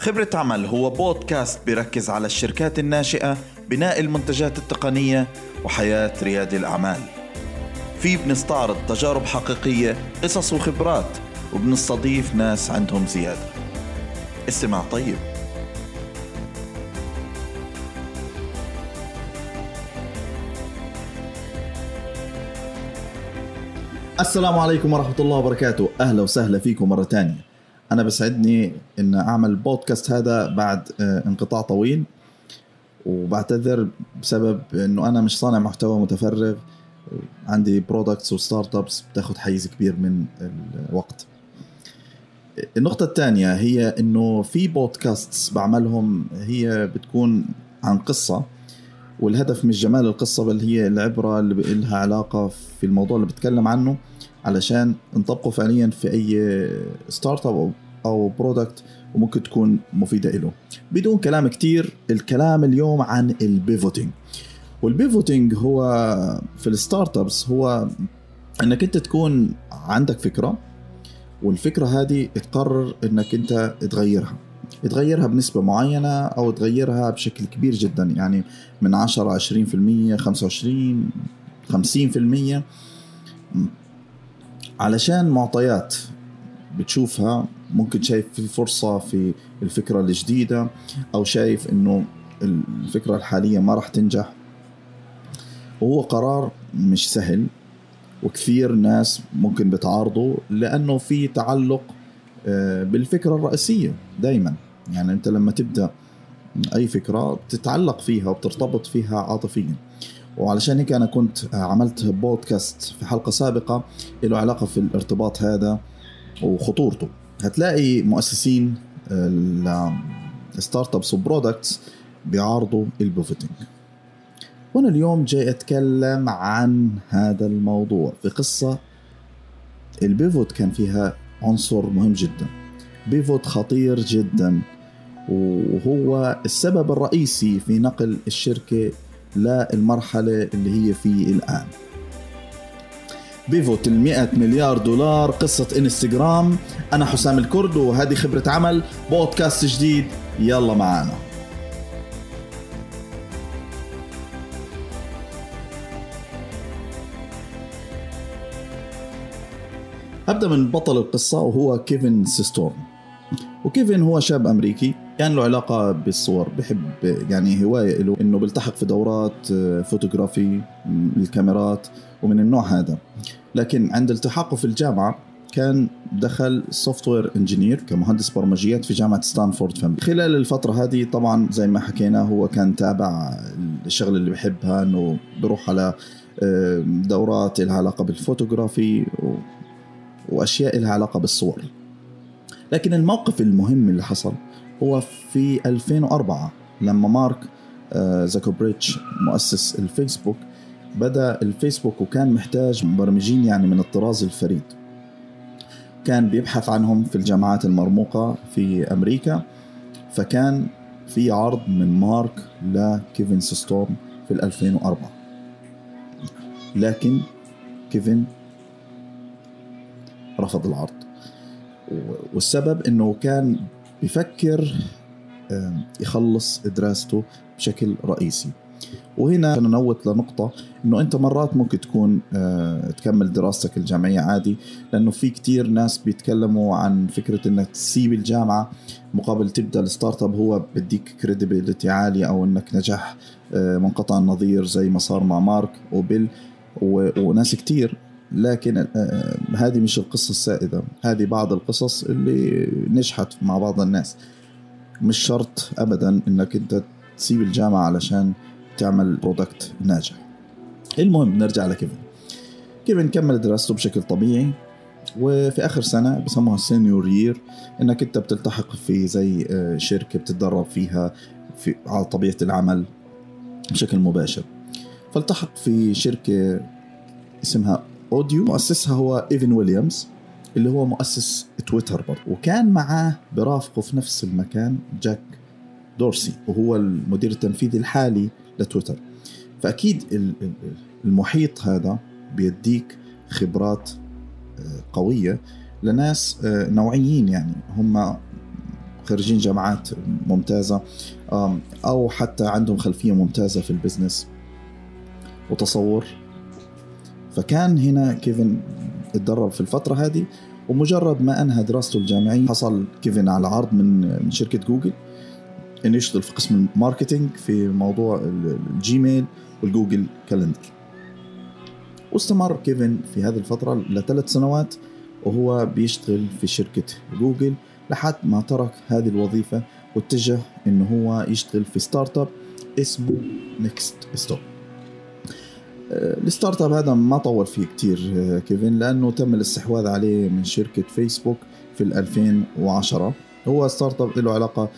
خبرة عمل هو بودكاست بيركز على الشركات الناشئة بناء المنتجات التقنية وحياة ريادي الأعمال. فيه بنستعرض تجارب حقيقية قصص وخبرات وبنستضيف ناس عندهم زيادة. استمع طيب. السلام عليكم ورحمة الله وبركاته. أهلا وسهلا فيكم مرة تانية. أنا بسعدني أن أعمل بودكاست هذا بعد آه، انقطاع طويل. وبعتذر بسبب أنه أنا مش صانع محتوى متفرغ. عندي products و startups بتاخذ حيز كبير من الوقت. النقطة الثانية هي إنه في بودكاست بعملهم هي بتكون عن قصة. والهدف مش جمال القصة بل هي العبرة اللي لها علاقة في الموضوع اللي بتكلم عنه. علشان نطبقه فعليا في أي startup أو product وممكن تكون مفيدة له بدون كلام كتير الكلام اليوم عن ال pivoting وال pivoting هو في ال startups هو إنك أنت تكون عندك فكرة والفكرة هذه تقرر إنك أنت تغيرها. تغيرها بنسبة معينة أو تغيرها بشكل كبير جدا. يعني من 10 20% 25 50% علشان معطيات بتشوفها ممكن شايف في فرصة في الفكرة الجديدة أو شايف إنه الفكرة الحالية ما راح تنجح. وهو قرار مش سهل وكثير ناس ممكن بتعارضه لأنه في تعلق آه، بالفكرة الرئيسية دائما يعني أنت لما تبدأ أي فكرة بتتعلق فيها وبترتبط فيها عاطفيا. وعلشان هيك أنا كنت عملت بودكاست في حلقة سابقة له علاقة في الارتباط هذا وخطورته. هتلاقي مؤسسين ال startups و products بيعارضوا ال pivoting. وأنا اليوم جاي أتكلم عن هذا الموضوع. في قصة ال pivot كان فيها عنصر مهم جدا. بيفوت خطير جدا وهو السبب الرئيسي في نقل الشركة للمرحلة اللي هي فيه الآن. بيفوت ال مليار دولار قصة إنستغرام. أنا حسام الكرد وهذه خبرة عمل بودكاست جديد. يلا معانا. أبدأ من بطل القصة وهو كيفن سيستروم وكيفن هو شاب أمريكي كان له علاقة بالصور بحب يعني هواية له إنه بيلتحق في دورات آه، فوتوغرافي الكاميرات ومن النوع هذا لكن عند التحاقه في الجامعة كان دخل software engineer كمهندس برمجيات في جامعة ستانفورد في. خلال الفترة هذه طبعا زي ما حكينا هو كان تابع الشغل اللي بحبها إنه بروح على آه، دورات لها علاقة بالفوتوغرافي وأشياء لها علاقة بالصور لكن الموقف المهم اللي حصل هو في 2004 لما مارك آه، زوكربيرج مؤسس الفيسبوك بدأ الفيسبوك وكان محتاج مبرمجين يعني من الطراز الفريد. كان بيبحث عنهم في الجامعات المرموقة في أمريكا فكان في عرض من مارك لكيفن سيستروم في 2004 لكن كيفن رفض العرض. والسبب إنه كان بفكر يخلص دراسته بشكل رئيسي. وهنا note لنقطة إنه أنت مرات ممكن تكون آه، تكمل دراستك الجامعية عادي لأنه في كتير ناس بيتكلموا عن فكرة إنك تسيب الجامعة مقابل تبدأ ال startup هو بديك credibility عالية أو إنك نجاح آه، منقطع النظير زي ما صار مع مارك وبيل وناس كتير لكن آه، هذه مش القصة السائدة. هذه بعض القصص اللي نجحت مع بعض الناس. مش شرط أبدا أنك أنت تسيب الجامعة علشان تعمل product ناجح. المهم نرجع لكيفن. كيفن كمل دراسته بشكل طبيعي وفي آخر سنة بسموها senior year إنك أنت بتلتحق في زي آه، شركة بتتدرب فيها في على طبيعة العمل بشكل مباشر. فالتحق في شركة اسمها Odeo مؤسسها هو ايفن ويليامز اللي هو مؤسس تويتر برضه. وكان معاه برافقه في نفس المكان جاك دورسي وهو المدير التنفيذي الحالي لتويتر. فأكيد المحيط هذا بيديك خبرات آه، قوية لناس آه، نوعيين يعني. هم خريجين جامعات ممتازة أو حتى عندهم خلفية ممتازة في ال business. وتصور فكان هنا كيفن اتدرب في الفترة هذه ومجرد ما أنهى دراسته الجامعية حصل كيفن على عرض من من شركة جوجل إنه يشتغل في قسم ال marketing في موضوع ال Gmail وال Google Calendar. واستمر كيفن في هذه الفترة لثلاث سنوات وهو بيشتغل في شركة جوجل لحد ما ترك هذه الوظيفة واتجه إنه هو يشتغل في startup اسمه Nextstop ال startup هذا ما طول فيه كتير كيفن لأنه تم الاستحواذ عليه من شركة فيسبوك في 2010 هو startup له علاقة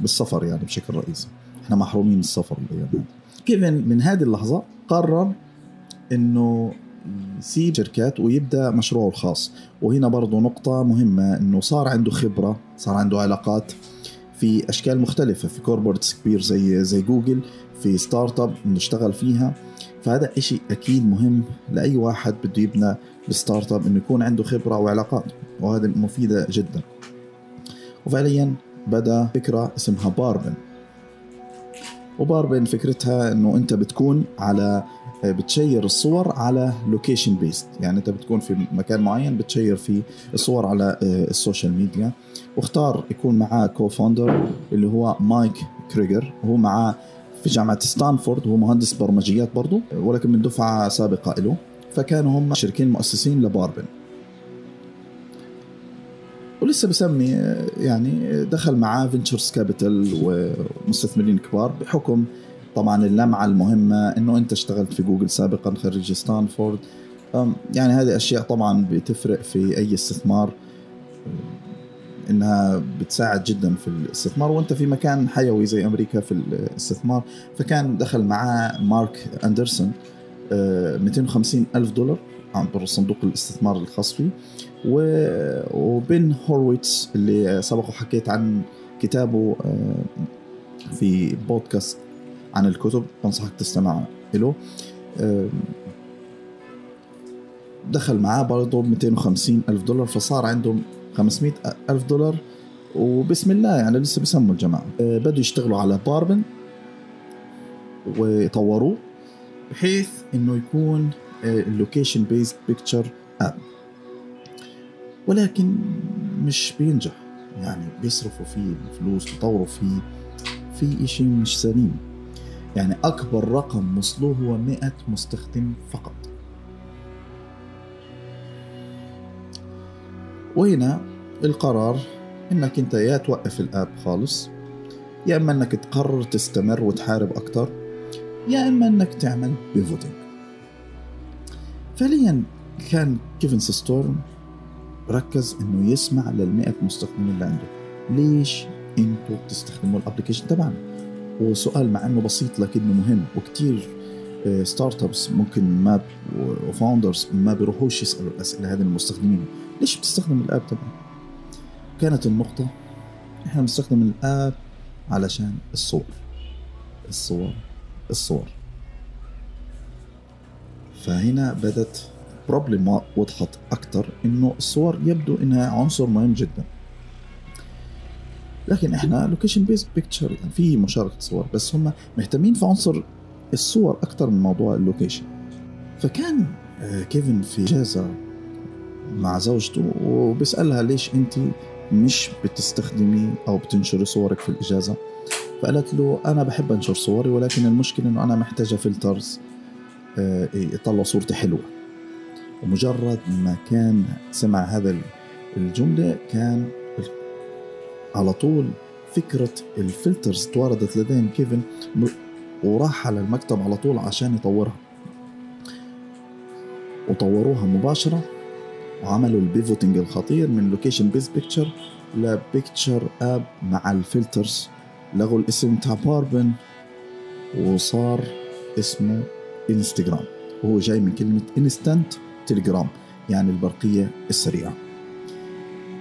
بالسفر يعني بشكل رئيسي. إحنا محرومين السفر الأيام كيفن من هذه اللحظة قرر إنه يسيب شركات ويبدأ مشروعه الخاص. وهنا برضه نقطة مهمة إنه صار عنده خبرة صار عنده علاقات. في أشكال مختلفة في corporates كبير زي زي جوجل في startup انه اشتغل فيها. فهذا إشي أكيد مهم لأي واحد بده يبنى ال startup إنه يكون عنده خبرة وعلاقات وهذا مفيدة جدا. وفعليا بدأ فكرة اسمها Burbn و Burbn فكرتها إنه أنت بتكون على بتشير الصور على location based يعني انت بتكون في مكان معين بتشير فيه الصور على ال social media. واختار يكون معاه co-founder اللي هو مايك كريجر. وهو معاه في جامعة ستانفورد هو مهندس برمجيات برضه ولكن من دفعة سابقة له. فكانوا هم شركين مؤسسين ل Burbn. ولسه بسمي يعني دخل معاه ventures capital ومستثمرين كبار بحكم طبعا اللمعة المهمة إنه أنت اشتغلت في جوجل سابقا خريج ستانفورد. يعني هذه أشياء طبعا بتفرق في أي استثمار إنها بتساعد جدا في الاستثمار. وأنت في مكان حيوي زي أمريكا في الاستثمار فكان دخل معاه مارك أندرسون 250 ألف دولار عبر صندوق الاستثمار الخاص فيه. وبن هورويتس اللي سبق وحكيت عن كتابه في بودكاست عن الكتب بنصحك تستمع. له دخل معاه برضه 250 ألف دولار فصار عندهم 500 ألف دولار وبسم الله يعني لسه بسموا الجماعة. بدوا يشتغلوا على Burbn ويطوروه بحيث إنه يكون ال location based picture app. ولكن مش بينجح. يعني بيصرفوا فيه الفلوس بيطوروا فيه. في إشي مش سليم. يعني أكبر رقم وصلوه هو 100 مستخدم فقط. وهنا القرار إنك أنت يا توقف ال app خالص يا إما إنك تقرر تستمر وتحارب أكتر يا إما إنك تعمل pivoting فعليا كان كيفن سيستروم ركز إنه يسمع للمئة مستخدم اللي عنده. ليش أنتوا بتستخدموا ال application تبعنا؟ وسؤال مع إنه بسيط لكنه مهم وكتير startups ممكن ما و founders ما بيروحوش يسألوا الأسئلة هذه المستخدمين. ليش بتستخدم ال app تبعنا كانت النقطة إحنا بنستخدم ال app علشان الصور الصور الصور. فهنا بدت problem وضحت أكثر إنه الصور يبدو إنها عنصر مهم جدا. لكن إحنا location based picture يعني في مشاركة صور بس هم مهتمين في عنصر الصور أكثر من موضوع ال location فكان كيفن في إجازة مع زوجته وبيسألها ليش أنت مش بتستخدمي أو بتنشري صورك في الإجازة؟ فقالت له أنا بحب أنشر صوري ولكن المشكلة إنه أنا محتاجة filters يطلع صورتي حلوة. ومجرد ما كان سمع هذا الجملة كان على طول فكرة ال filters تواردت لديهم كيفن وراح على المكتب على طول عشان يطورها. وطوروها مباشرة وعملوا ال pivoting الخطير من location based picture ل picture app مع ال filters. لغوا الاسم تاع Burbn وصار اسمه انستغرام وهو جاي من كلمة instant telegram يعني البرقية السريعة.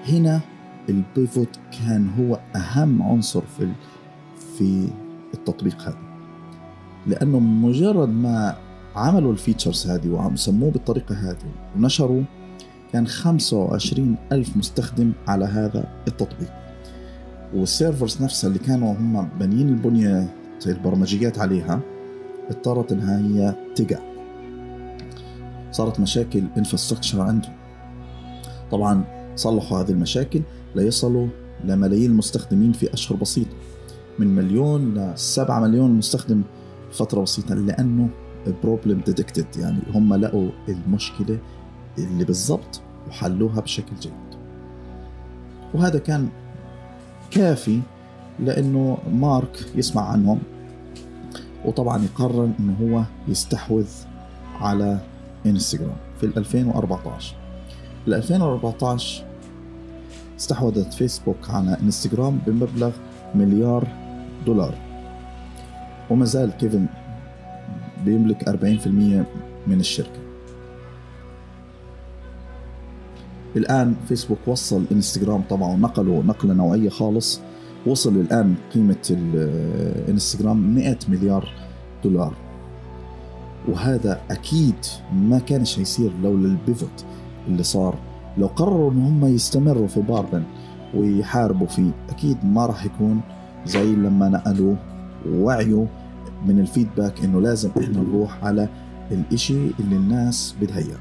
هنا ال pivot كان هو أهم عنصر في في التطبيق هذا. لأنه مجرد ما عملوا ال features هذه وسموه بالطريقة هذه ونشروا كان 25 ألف مستخدم على هذا التطبيق. وال servers نفسها اللي كانوا هم بانيين البنية البرمجيات عليها اضطرت إنها هي تقع. صارت مشاكل infrastructure عندهم طبعا صلحوا هذه المشاكل. ليصلوا لملايين المستخدمين في أشهر بسيطه من مليون ل 7 مليون مستخدم فترة بسيطة لأنه problem detected يعني هم لقوا المشكلة اللي بالضبط وحلوها بشكل جيد. وهذا كان كافي لأنه مارك يسمع عنهم وطبعا يقرر إنه هو يستحوذ على إنستغرام في 2014 ال 2014 استحوذت فيسبوك على انستغرام بمبلغ مليار دولار. وما زال كيفن بيملك 40% من الشركة. الآن فيسبوك وصل انستغرام طبعا ونقله نقلة نوعية خالص. وصل الآن قيمة الانستغرام 100 مليار دولار. وهذا أكيد ما كانش هيصير لولا ال pivot اللي صار لو قرروا ان هم يستمروا في Burbn ويحاربوا فيه أكيد ما راح يكون زي لما نقلوا ووعيوا من ال feedback إنه لازم إحنا نروح على الإشي اللي الناس بدها إياه.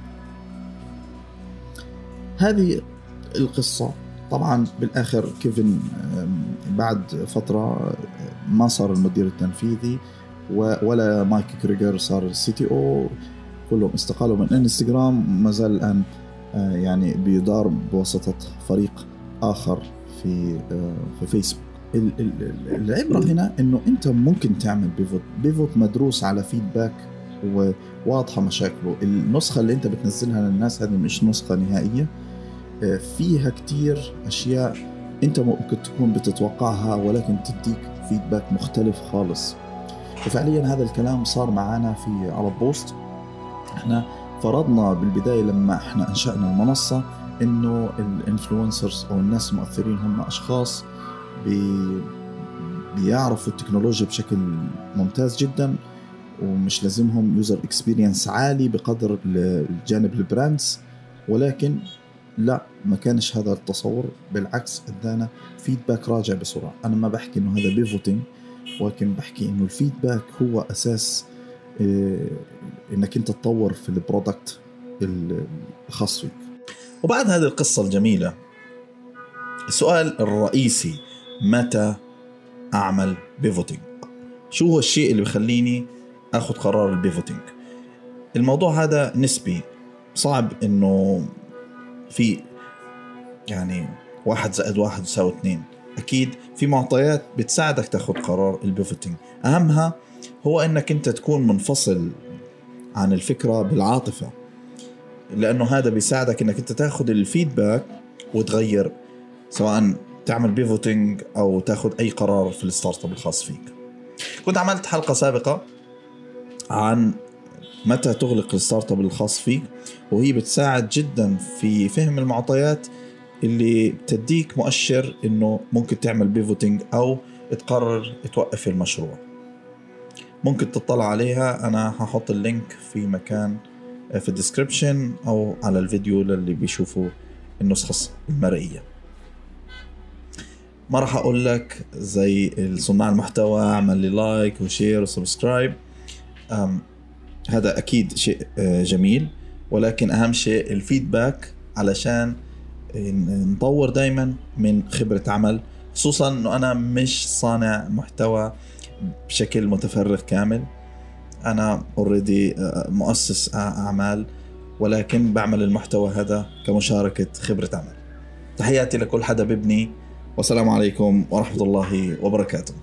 هذه القصة. طبعا بالآخر كيفن بعد فترة ما صار المدير التنفيذي ولا مايك كريجر صار ال CTO كلهم استقالوا من إنستغرام ما زال الآن يعني بيدار بواسطة فريق آخر في آه، في فيسبوك. العبرة هنا إنه أنت ممكن تعمل pivot pivot مدروس على feedback وواضحة مشاكله. النسخة اللي أنت بتنزلها للناس هذه مش نسخة نهائية. آه، فيها كتير أشياء أنت ممكن تكون بتتوقعها ولكن تديك feedback مختلف خالص. وفعليا هذا الكلام صار معنا في على بوست. إحنا فرضنا بالبداية لما إحنا أنشأنا المنصة إنه ال influencers أو الناس المؤثرين هم أشخاص بي بيعرفوا التكنولوجيا بشكل ممتاز جدا ومش لازمهم user experience عالي بقدر الجانب ال brands ولكن لا ما كانش هذا التصور بالعكس أدانا feedback راجع بسرعة. أنا ما بحكي إنه هذا pivoting ولكن بحكي إنه ال feedback هو أساس إيه إنك أنت تطور في ال product الخاص فيك. وبعد هذه القصة الجميلة السؤال الرئيسي متى أعمل pivoting شو هو الشيء اللي بخليني أخذ قرار ال pivoting الموضوع هذا نسبي. صعب إنه في يعني واحد زائد واحد يساوي اثنين. أكيد في معطيات بتساعدك تاخذ قرار ال pivoting أهمها هو إنك أنت تكون منفصل عن الفكرة بالعاطفة. لأنه هذا بيساعدك إنك أنت تاخذ ال feedback وتغير سواء تعمل pivoting أو تاخذ أي قرار في ال startup الخاص فيك. كنت عملت حلقة سابقة عن متى تغلق ال startup الخاص فيك وهي بتساعد جدا في فهم المعطيات اللي بتديك مؤشر إنه ممكن تعمل pivoting أو تقرر توقف المشروع. ممكن تطلع عليها. أنا هحط ال link في مكان آه، في ال description أو على الفيديو للي بيشوفوا النسخة المرئية. ما راح أقول لك زي صناع المحتوى اعمل لي like و share و subscribe هذا أكيد شيء آه، جميل. ولكن أهم شيء ال feedback علشان نطور دائما من خبرة عمل. خصوصا إنه أنا مش صانع محتوى. بشكل متفرغ كامل. أنا اوريدي آه، مؤسس أعمال ولكن بعمل المحتوى هذا كمشاركة خبرة عمل تحياتي لكل حدا ببني والسلام عليكم ورحمة الله وبركاته.